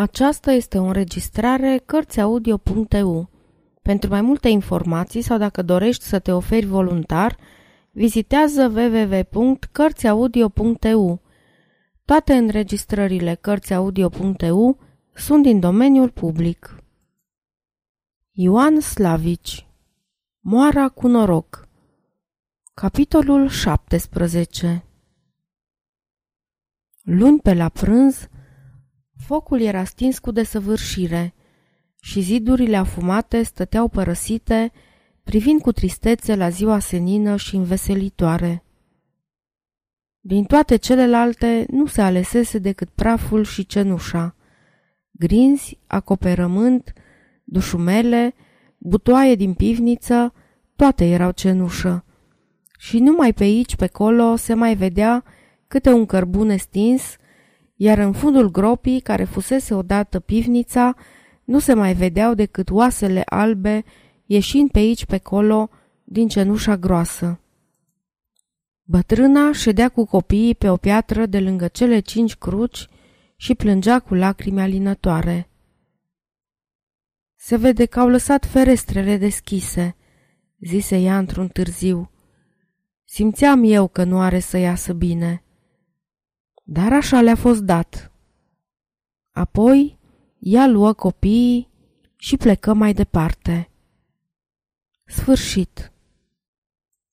Aceasta este o înregistrare Cărțiaudio.eu. Pentru mai multe informații sau dacă dorești să te oferi voluntar, vizitează www.cărțiaudio.eu. Toate înregistrările Cărțiaudio.eu sunt din domeniul public. Ioan Slavici Moara cu noroc Capitolul 17 Luni pe la prânz, Focul era stins cu desăvârșire și zidurile afumate stăteau părăsite, privind cu tristețe la ziua senină și înveselitoare. Din toate celelalte nu se alesese decât praful și cenușa. Grinzi, acoperământ, dușumele, butoaie din pivniță, toate erau cenușă. Și numai pe aici, pe colo, se mai vedea câte un cărbune stins, iar în fundul gropii, care fusese odată pivnița, nu se mai vedeau decât oasele albe ieșind pe aici pe colo din cenușa groasă. Bătrâna ședea cu copiii pe o piatră de lângă cele cinci cruci și plângea cu lacrimi alinătoare. Se vede că au lăsat ferestrele deschise, zise ea într-un târziu. Simțeam eu că nu are să iasă bine. Dar așa le-a fost dat. Apoi ea luă copiii și plecă mai departe. Sfârșit.